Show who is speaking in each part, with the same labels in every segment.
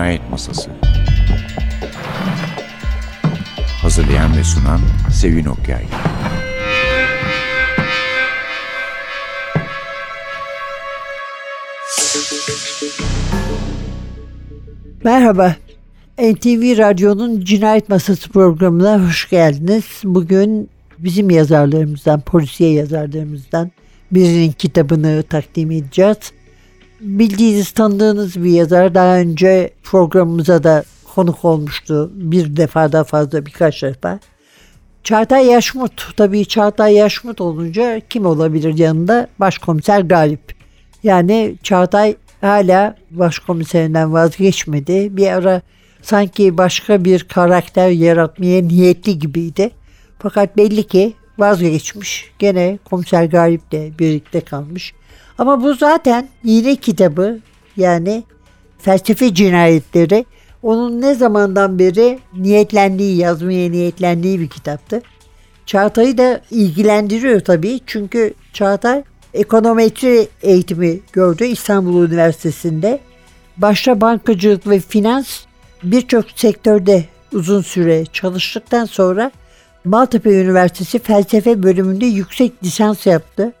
Speaker 1: Cinayet Masası Hazırlayan ve sunan Sevin Okyay
Speaker 2: Merhaba, NTV Radyo'nun Cinayet Masası programına hoş geldiniz. Bugün bizim yazarlarımızdan, polisiye yazarlarımızdan birinin kitabını takdim edeceğiz. Bildiğiniz, tanıdığınız bir yazar. Daha önce programımıza da konuk olmuştu. Bir defa daha fazla birkaç defa. Çağatay Yaşmut. Tabii Çağatay Yaşmut olunca kim olabilir yanında? Başkomiser Galip. Yani Çağatay hala başkomiserinden vazgeçmedi. Bir ara sanki başka bir karakter yaratmaya niyetli gibiydi. Fakat belli ki vazgeçmiş. Gene komiser Galip'le birlikte kalmış. Ama bu zaten yine kitabı yani felsefe cinayetleri onun ne zamandan beri niyetlendiği, yazmaya niyetlendiği bir kitaptı. Çağatay'ı da ilgilendiriyor tabii. Çünkü Çağatay ekonometri eğitimi gördü İstanbul Üniversitesi'nde. Başta bankacılık ve finans birçok sektörde uzun süre çalıştıktan sonra Maltepe Üniversitesi felsefe bölümünde yüksek lisans yaptı.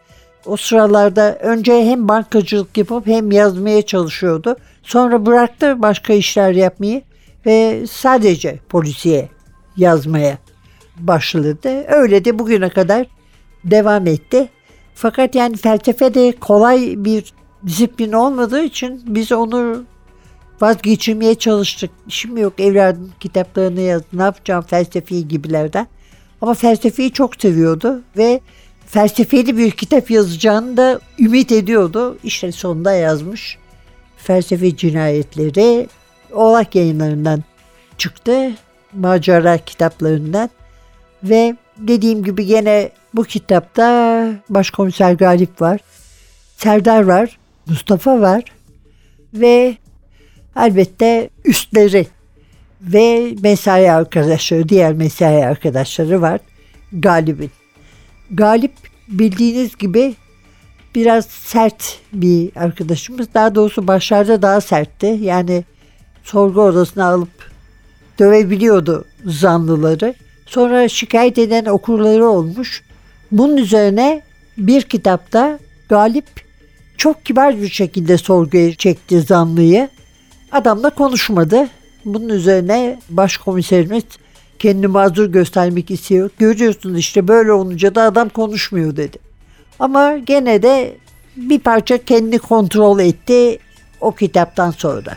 Speaker 2: O sıralarda önce hem bankacılık yapıp hem yazmaya çalışıyordu. Sonra bıraktı başka işler yapmayı ve sadece polisiye yazmaya başladı. Öyle de bugüne kadar devam etti. Fakat yani felsefe de kolay bir disiplin olmadığı için biz onu vazgeçirmeye çalıştık. İşim yok evladım kitaplarını yaz ne yapacağım felsefi gibilerden. Ama felsefeyi çok seviyordu ve felsefeli bir kitap yazacağını da ümit ediyordu. İşte sonunda yazmış. Felsefe cinayetleri Oğlak yayınlarından çıktı. Macera kitaplarından. Ve dediğim gibi gene bu kitapta Başkomiser Galip var. Serdar var. Mustafa var. Ve elbette üstleri ve mesai arkadaşları, diğer mesai arkadaşları var Galip'in. Galip bildiğiniz gibi biraz sert bir arkadaşımız. Daha doğrusu başlarda daha sertti. Yani sorgu odasına alıp dövebiliyordu zanlıları. Sonra şikayet eden okurları olmuş. Bunun üzerine bir kitapta Galip çok kibar bir şekilde sorguya çekti zanlıyı. Adamla konuşmadı. Bunun üzerine başkomiserimiz kendi mazur göstermek istiyor. Görüyorsunuz işte böyle olunca da adam konuşmuyor dedi. Ama gene de bir parça kendi kontrol etti o kitaptan sonra.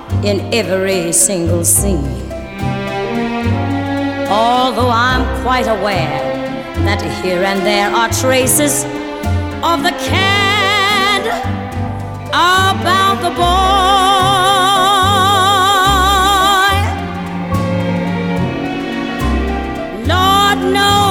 Speaker 3: in every single scene. Although I'm quite aware that here and there are traces of the cad about the boy. Lord knows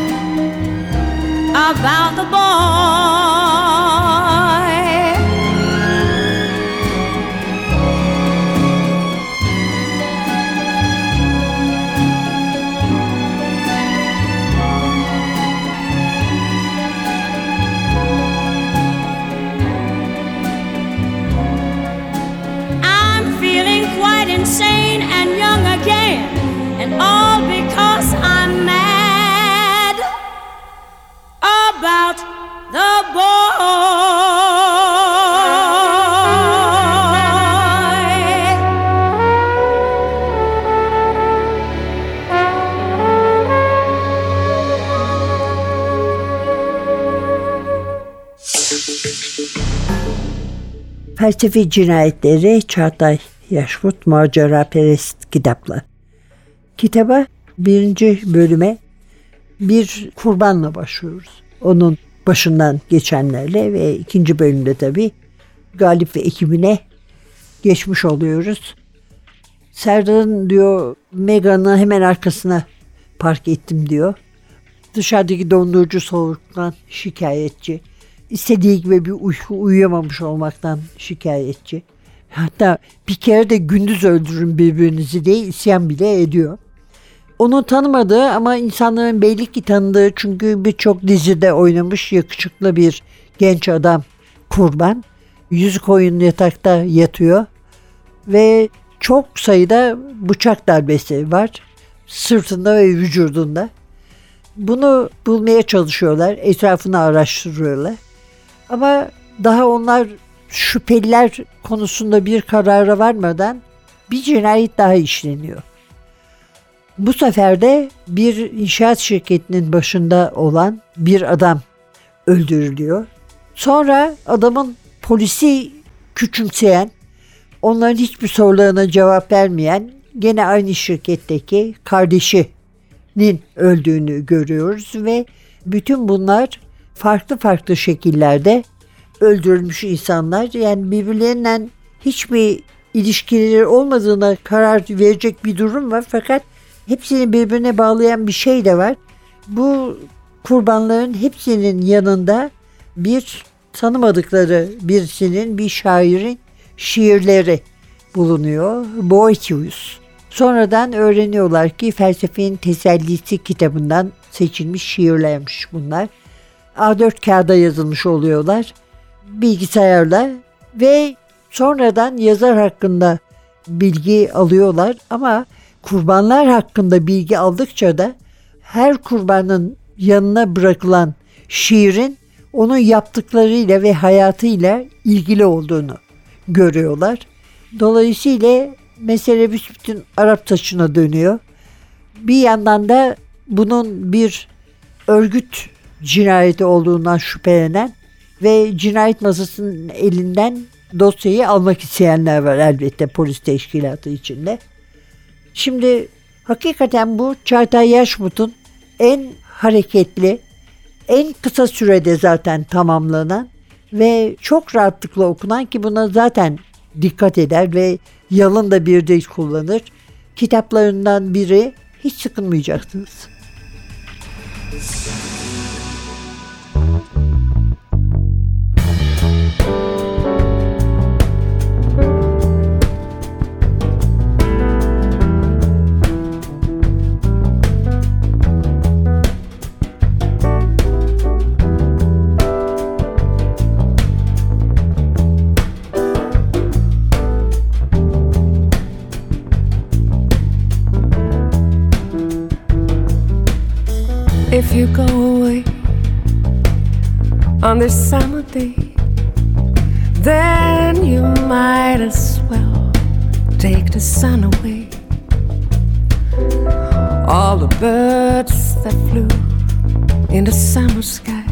Speaker 3: about the boy.
Speaker 2: Felsefi cinayetleri Çağatay Yaşmut Macera Perest kitaplar. Kitaba birinci bölüme bir kurbanla başlıyoruz. Onun başından geçenlerle ve ikinci bölümde tabii Galip ve ekibine geçmiş oluyoruz. Serdar'ın diyor Megan'ı hemen arkasına park ettim diyor. Dışarıdaki dondurucu soğuktan şikayetçi. İstediği gibi bir uyku uyuyamamış olmaktan şikayetçi. Hatta bir kere de gündüz öldürün birbirinizi diye isyan bile ediyor. Onu tanımadığı ama insanların belli ki tanıdığı çünkü birçok dizide oynamış yakışıklı bir genç adam kurban. Yüzük oyun yatakta yatıyor ve çok sayıda bıçak darbesi var sırtında ve vücudunda. Bunu bulmaya çalışıyorlar, etrafını araştırıyorlar. Ama daha onlar şüpheliler konusunda bir karara varmadan bir cinayet daha işleniyor. Bu sefer de bir inşaat şirketinin başında olan bir adam öldürülüyor. Sonra adamın polisi küçümseyen, onların hiçbir sorularına cevap vermeyen gene aynı şirketteki kardeşinin öldüğünü görüyoruz ve bütün bunlar farklı farklı şekillerde öldürülmüş insanlar. Yani birbirlerinden hiçbir ilişkileri olmadığına karar verecek bir durum var fakat hepsini birbirine bağlayan bir şey de var. Bu kurbanların hepsinin yanında bir tanımadıkları birisinin, bir şairin şiirleri bulunuyor. Boetius. Sonradan öğreniyorlar ki felsefenin tesellisi kitabından seçilmiş şiirlermiş bunlar. A4 kağıda yazılmış oluyorlar. Bilgisayarla ve sonradan yazar hakkında bilgi alıyorlar ama kurbanlar hakkında bilgi aldıkça da her kurbanın yanına bırakılan şiirin onun yaptıklarıyla ve hayatıyla ilgili olduğunu görüyorlar. Dolayısıyla mesele bütün Arap taşına dönüyor. Bir yandan da bunun bir örgüt cinayeti olduğundan şüphelenen ve cinayet masasının elinden dosyayı almak isteyenler var elbette polis teşkilatı içinde. Şimdi hakikaten bu Çağatay Yaşmut'un en hareketli, en kısa sürede zaten tamamlanan ve çok rahatlıkla okunan ki buna zaten dikkat eder ve yalın da bir dil kullanır. Kitaplarından biri hiç sıkılmayacaksınız.
Speaker 4: On this summer day, then you might as well take the sun away. All the birds that flew in the summer sky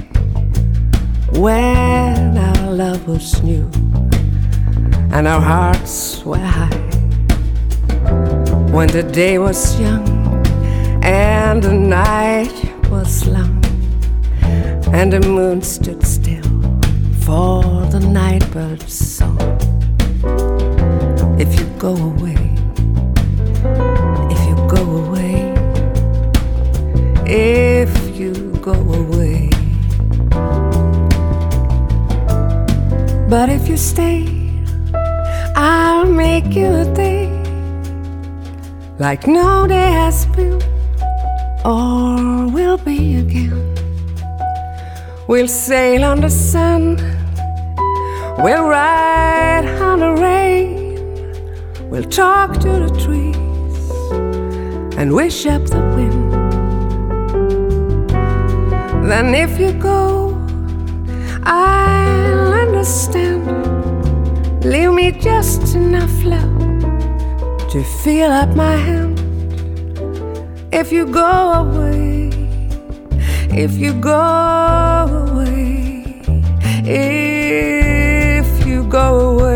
Speaker 4: when our love was new and our hearts were high. When the day was young and the night was long and the moon stood still for the nightbird's song. If you go away, if you go away, if you go away. But if you stay, I'll make you a day like no day has been or will be again. We'll sail on the sun, we'll ride on the rain, we'll talk to the trees and wish up the wind. Then if you go, I'll understand. Leave me just enough love to fill up my hand. If you go away, if you go away, if you go away.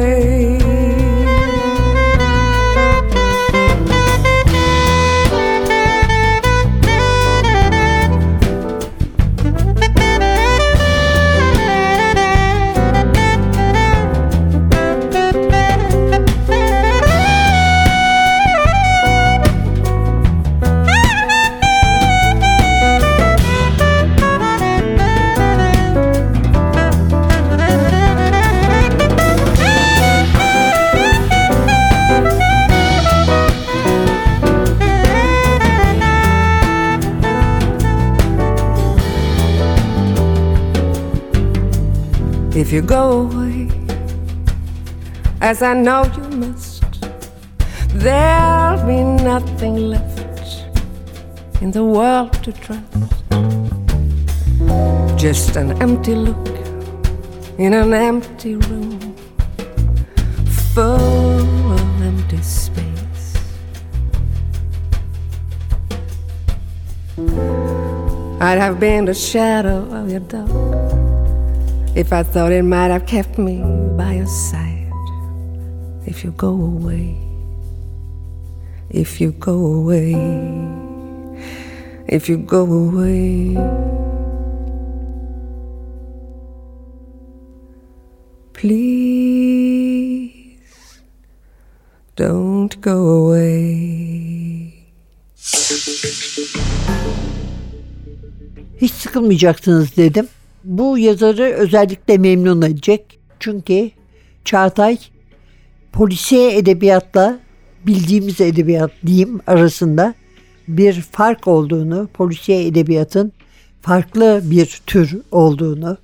Speaker 4: You go away, as I know you must, there'll be nothing left in the world to trust. Just an empty look in an empty room full of empty space. I'd have been the shadow of your dog if I thought it might have kept me by your side. If you go away, if you go away, if you go away. Please don't go away.
Speaker 2: Hiç sıkılmayacaksınız dedim. Bu yazarı özellikle memnun edecek. Çünkü Çağatay polisiye edebiyatla bildiğimiz edebiyat diyeyim arasında bir fark olduğunu, polisiye edebiyatın farklı bir tür olduğunu,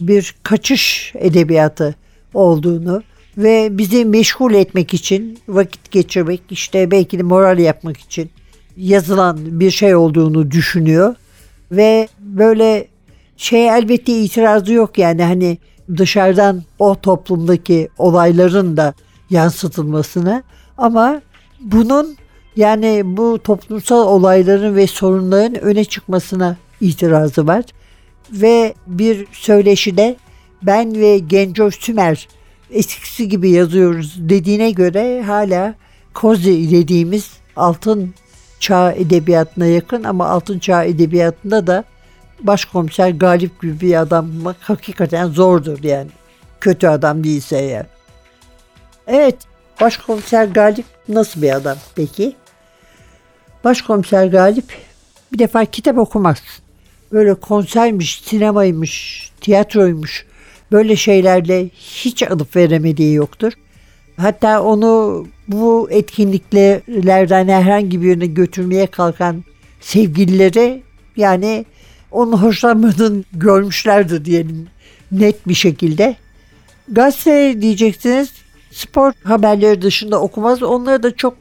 Speaker 2: bir kaçış edebiyatı olduğunu ve bizi meşgul etmek için, vakit geçirmek, işte belki de moral yapmak için yazılan bir şey olduğunu düşünüyor ve böyle şey elbette itirazı yok yani hani dışarıdan o toplumdaki olayların da yansıtılmasına ama bunun yani bu toplumsal olayların ve sorunların öne çıkmasına itirazı var. Ve bir söyleşide ben ve Genco Sümer eskisi gibi yazıyoruz dediğine göre hala Kozi dediğimiz altın çağ edebiyatına yakın ama altın çağ edebiyatında da başkomiser Galip gibi bir adam hakikaten zordur yani. Kötü adam değilse eğer. Evet, başkomiser Galip nasıl bir adam peki? Başkomiser Galip bir defa kitap okumaz. Böyle konsermiş, sinemaymış, tiyatroymuş böyle şeylerle hiç alıp veremediği yoktur. Hatta onu bu etkinliklerden herhangi bir yöne götürmeye kalkan sevgilileri yani onu hoşlanmadığını görmüşlerdir diyelim net bir şekilde. Gazete diyeceksiniz spor haberleri dışında okumaz. Onları da çok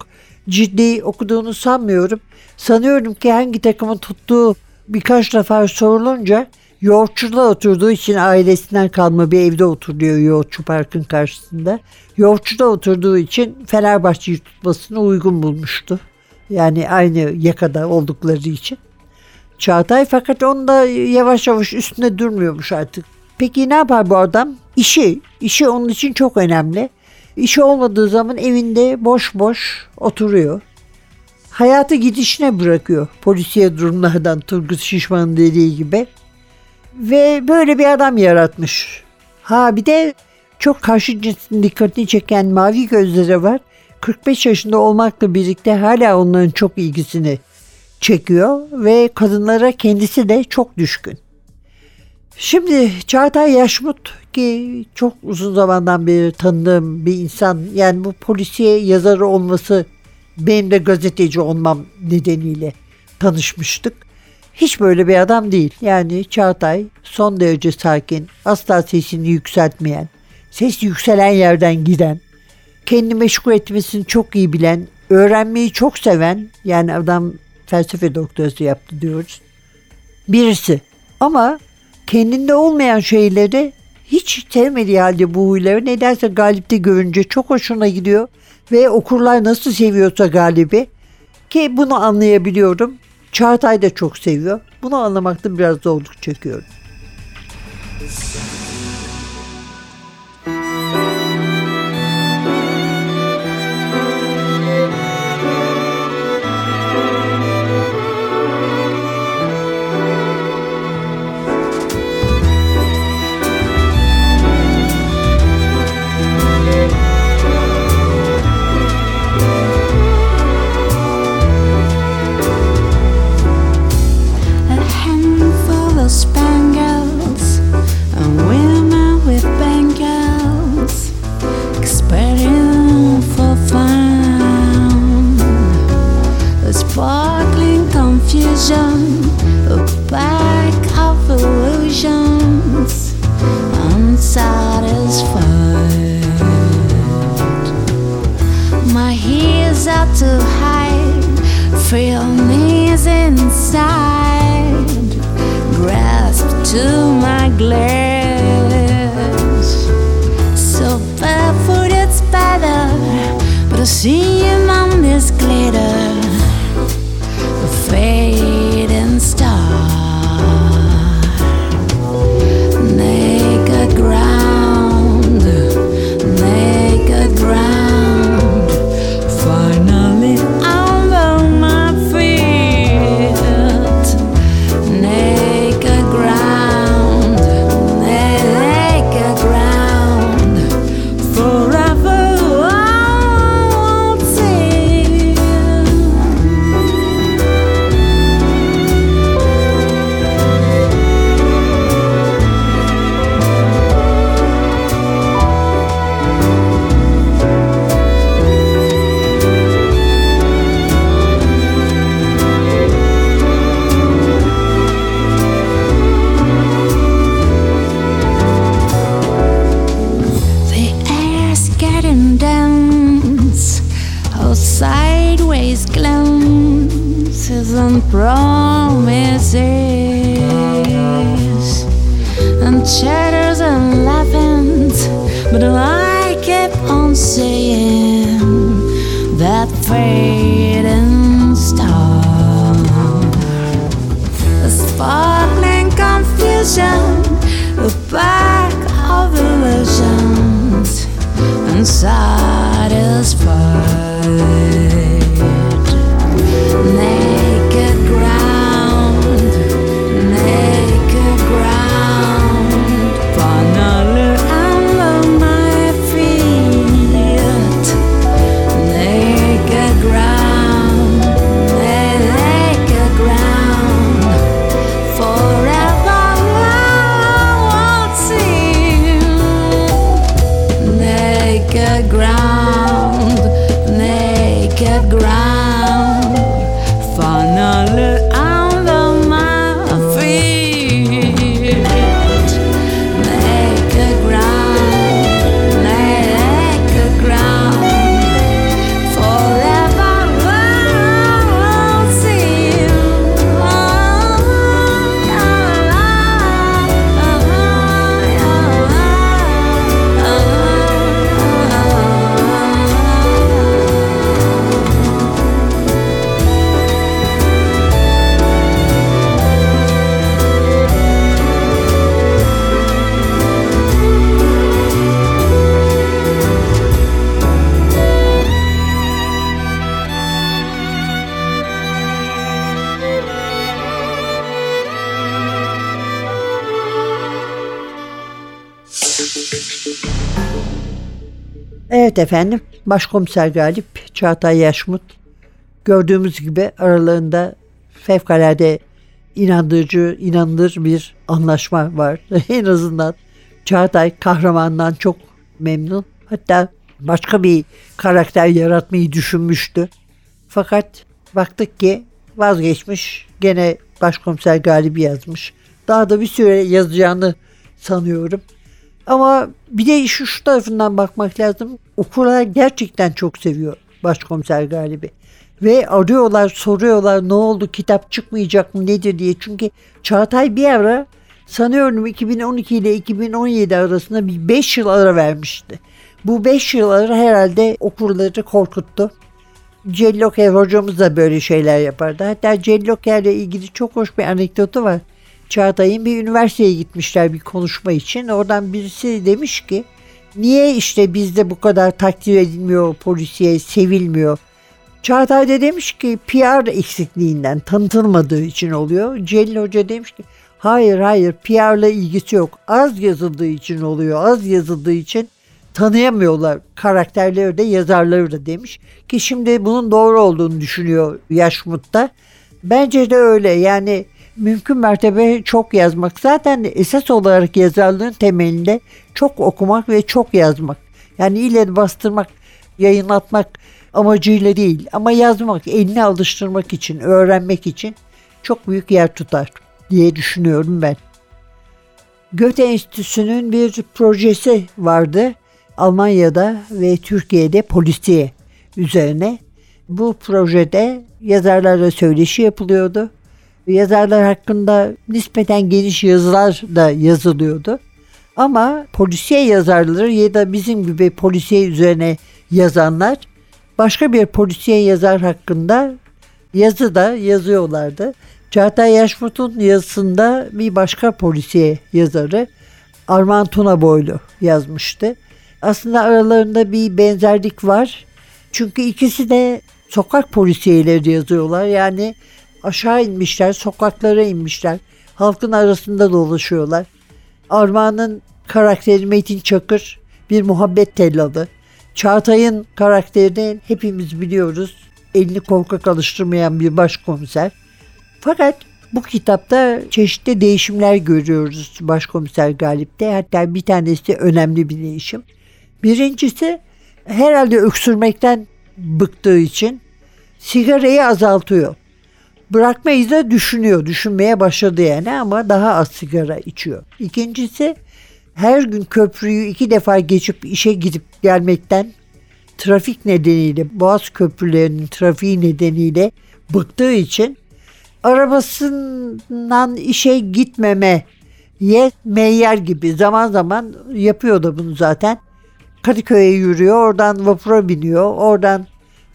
Speaker 2: ciddi okuduğunu sanmıyorum. Sanıyorum ki hangi takımın tuttuğu birkaç defa sorulunca yoğurtçuluğa oturduğu için ailesinden kalma bir evde oturuyor yoğurtçu parkın karşısında. Yoğurtçuda oturduğu için Fenerbahçe'yi tutmasını uygun bulmuştu. Yani aynı yakada oldukları için. Çağatay fakat onda yavaş yavaş üstünde durmuyormuş artık. Peki ne yapar bu adam? İşi. İşi onun için çok önemli. İşi olmadığı zaman evinde boş boş oturuyor. Hayatı gidişine bırakıyor polisiye durumlardan Turgut Şişman'ın dediği gibi. Ve böyle bir adam yaratmış. Ha bir de çok karşı cinsin dikkatini çeken mavi gözleri var. 45 yaşında olmakla birlikte hala onların çok ilgisini çekiyor ve kadınlara kendisi de çok düşkün. Şimdi Çağatay Yaşmut ki çok uzun zamandan beri tanıdığım bir insan. Yani bu polisiye yazarı olması benim de gazeteci olmam nedeniyle tanışmıştık. Hiç böyle bir adam değil. Yani Çağatay son derece sakin, asla sesini yükseltmeyen, ses yükselen yerden giden, kendi meşgul etmesini çok iyi bilen, öğrenmeyi çok seven, yani adam felsefe doktorası yaptı diyoruz. Birisi. Ama kendinde olmayan şeyleri hiç sevmediği halde bu huyları nedense Galip'te görünce çok hoşuna gidiyor. Ve okurlar nasıl seviyorsa Galip'i ki bunu anlayabiliyorum. Çağatay da çok seviyor. Bunu anlamakta biraz zorluk çekiyorum.
Speaker 5: Confusion, a pack of illusions, unsatisfied. My ears are too high, feel knees inside. Grasp to my glass. So barefoot it's better, but I see him sparkling confusion, a pack of illusions, unsatisfied. get ground.
Speaker 2: Evet efendim, Başkomiser Galip, Çağatay Yaşmut. Gördüğümüz gibi aralarında fevkalade inandırıcı, inanılır bir anlaşma var. en azından Çağatay kahramandan çok memnun. Hatta başka bir karakter yaratmayı düşünmüştü. Fakat baktık ki vazgeçmiş. Gene başkomiser Galibi yazmış. Daha da bir süre yazacağını sanıyorum. Ama bir de şu, şu tarafından bakmak lazım. Okurlar gerçekten çok seviyor başkomiser Galibi. Ve arıyorlar, soruyorlar ne oldu kitap çıkmayacak mı nedir diye. Çünkü Çağatay bir ara sanıyorum 2012 ile 2017 arasında bir 5 yıl ara vermişti. Bu 5 yıl ara herhalde okurları korkuttu. Celloker hocamız da böyle şeyler yapardı. Hatta Celloker'le ilgili çok hoş bir anekdotu var. Çağatay'ın bir üniversiteye gitmişler bir konuşma için. Oradan birisi demiş ki niye işte bizde bu kadar takdir edilmiyor polisiye sevilmiyor. Çağatay da demiş ki PR eksikliğinden tanıtılmadığı için oluyor. Celil Hoca demiş ki hayır hayır PR'la ilgisi yok. Az yazıldığı için oluyor. Az yazıldığı için tanıyamıyorlar karakterleri de yazarları da demiş. Ki şimdi bunun doğru olduğunu düşünüyor Yaşmut'ta. Bence de öyle yani mümkün mertebe çok yazmak. Zaten esas olarak yazarlığın temelinde çok okumak ve çok yazmak. Yani ile bastırmak, yayınlatmak amacıyla değil ama yazmak, eline alıştırmak için, öğrenmek için çok büyük yer tutar diye düşünüyorum ben. Goethe Enstitüsü'nün bir projesi vardı. Almanya'da ve Türkiye'de polisiye üzerine. Bu projede yazarlarla söyleşi yapılıyordu. Yazarlar hakkında nispeten geniş yazılar da yazılıyordu. Ama polisiye yazarları ya da bizim gibi polisiye üzerine yazanlar başka bir polisiye yazar hakkında yazı da yazıyorlardı. Çağatay Yaşmut'un yazısında bir başka polisiye yazarı Arman Tuna Boylu yazmıştı. Aslında aralarında bir benzerlik var. Çünkü ikisi de sokak polisiyeleri yazıyorlar. Yani aşağı inmişler, sokaklara inmişler. Halkın arasında dolaşıyorlar. Armağan'ın karakteri Metin Çakır bir muhabbet tellalı. Çağatay'ın karakterini hepimiz biliyoruz. Elini korkak alıştırmayan bir başkomiser. Fakat bu kitapta çeşitli değişimler görüyoruz başkomiser Galip'te. Hatta bir tanesi önemli bir değişim. Birincisi herhalde öksürmekten bıktığı için sigarayı azaltıyor. Bırakmayı da düşünüyor. Düşünmeye başladı yani ama daha az sigara içiyor. İkincisi her gün köprüyü iki defa geçip işe gidip gelmekten trafik nedeniyle Boğaz köprülerinin trafiği nedeniyle bıktığı için arabasından işe gitmeme ye meyyar gibi zaman zaman yapıyor da bunu zaten. Kadıköy'e yürüyor oradan vapura biniyor oradan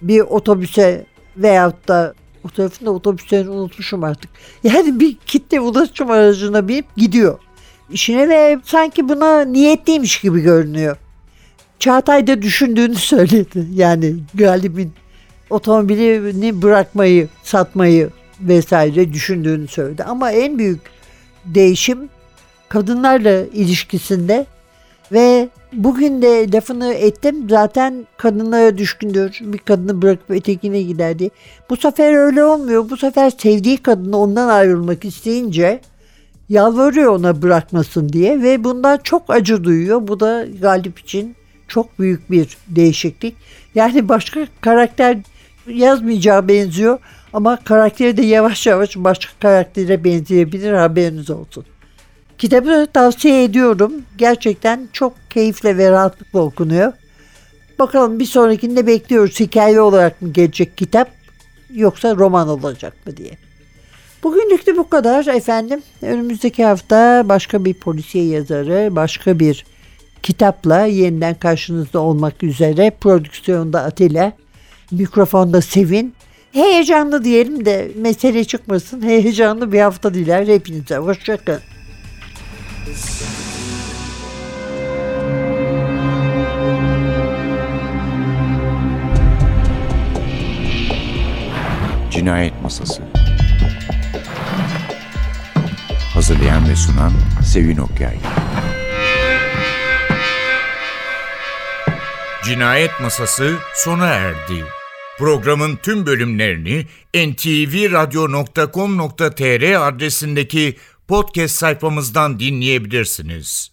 Speaker 2: bir otobüse veyahut da o tarafında otobüslerini unutmuşum artık. Yani bir kitle ulaşım aracına binip gidiyor işine ve sanki buna niyetliymiş gibi görünüyor. Çağatay da düşündüğünü söyledi. Yani Galip'in otomobilini bırakmayı, satmayı vesaire düşündüğünü söyledi. Ama en büyük değişim kadınlarla ilişkisinde ve bugün de lafını ettim zaten kadınlara düşkündür. Bir kadını bırakıp ötekine gider diye. Bu sefer öyle olmuyor. Bu sefer sevdiği kadını ondan ayrılmak isteyince yalvarıyor ona bırakmasın diye ve bundan çok acı duyuyor. Bu da Galip için çok büyük bir değişiklik. Yani başka karakter yazmayacağı benziyor ama karakteri de yavaş yavaş başka karaktere benzeyebilir haberiniz olsun. Kitabı tavsiye ediyorum. Gerçekten çok keyifle ve rahatlıkla okunuyor. Bakalım bir sonrakinde bekliyoruz. Hikaye olarak mı gelecek kitap yoksa roman olacak mı diye. Bugünlük de bu kadar efendim. Önümüzdeki hafta başka bir polisiye yazarı, başka bir kitapla yeniden karşınızda olmak üzere. Prodüksiyonda Atilla, mikrofonda Sevin. Heyecanlı diyelim de mesele çıkmasın. Heyecanlı bir hafta diler hepinize. Hoşçakalın.
Speaker 1: Cinayet Masası Hazırlayan ve sunan Sevin Okyay
Speaker 6: Cinayet Masası sona erdi. Programın tüm bölümlerini ntvradio.com.tr adresindeki podcast sayfamızdan dinleyebilirsiniz.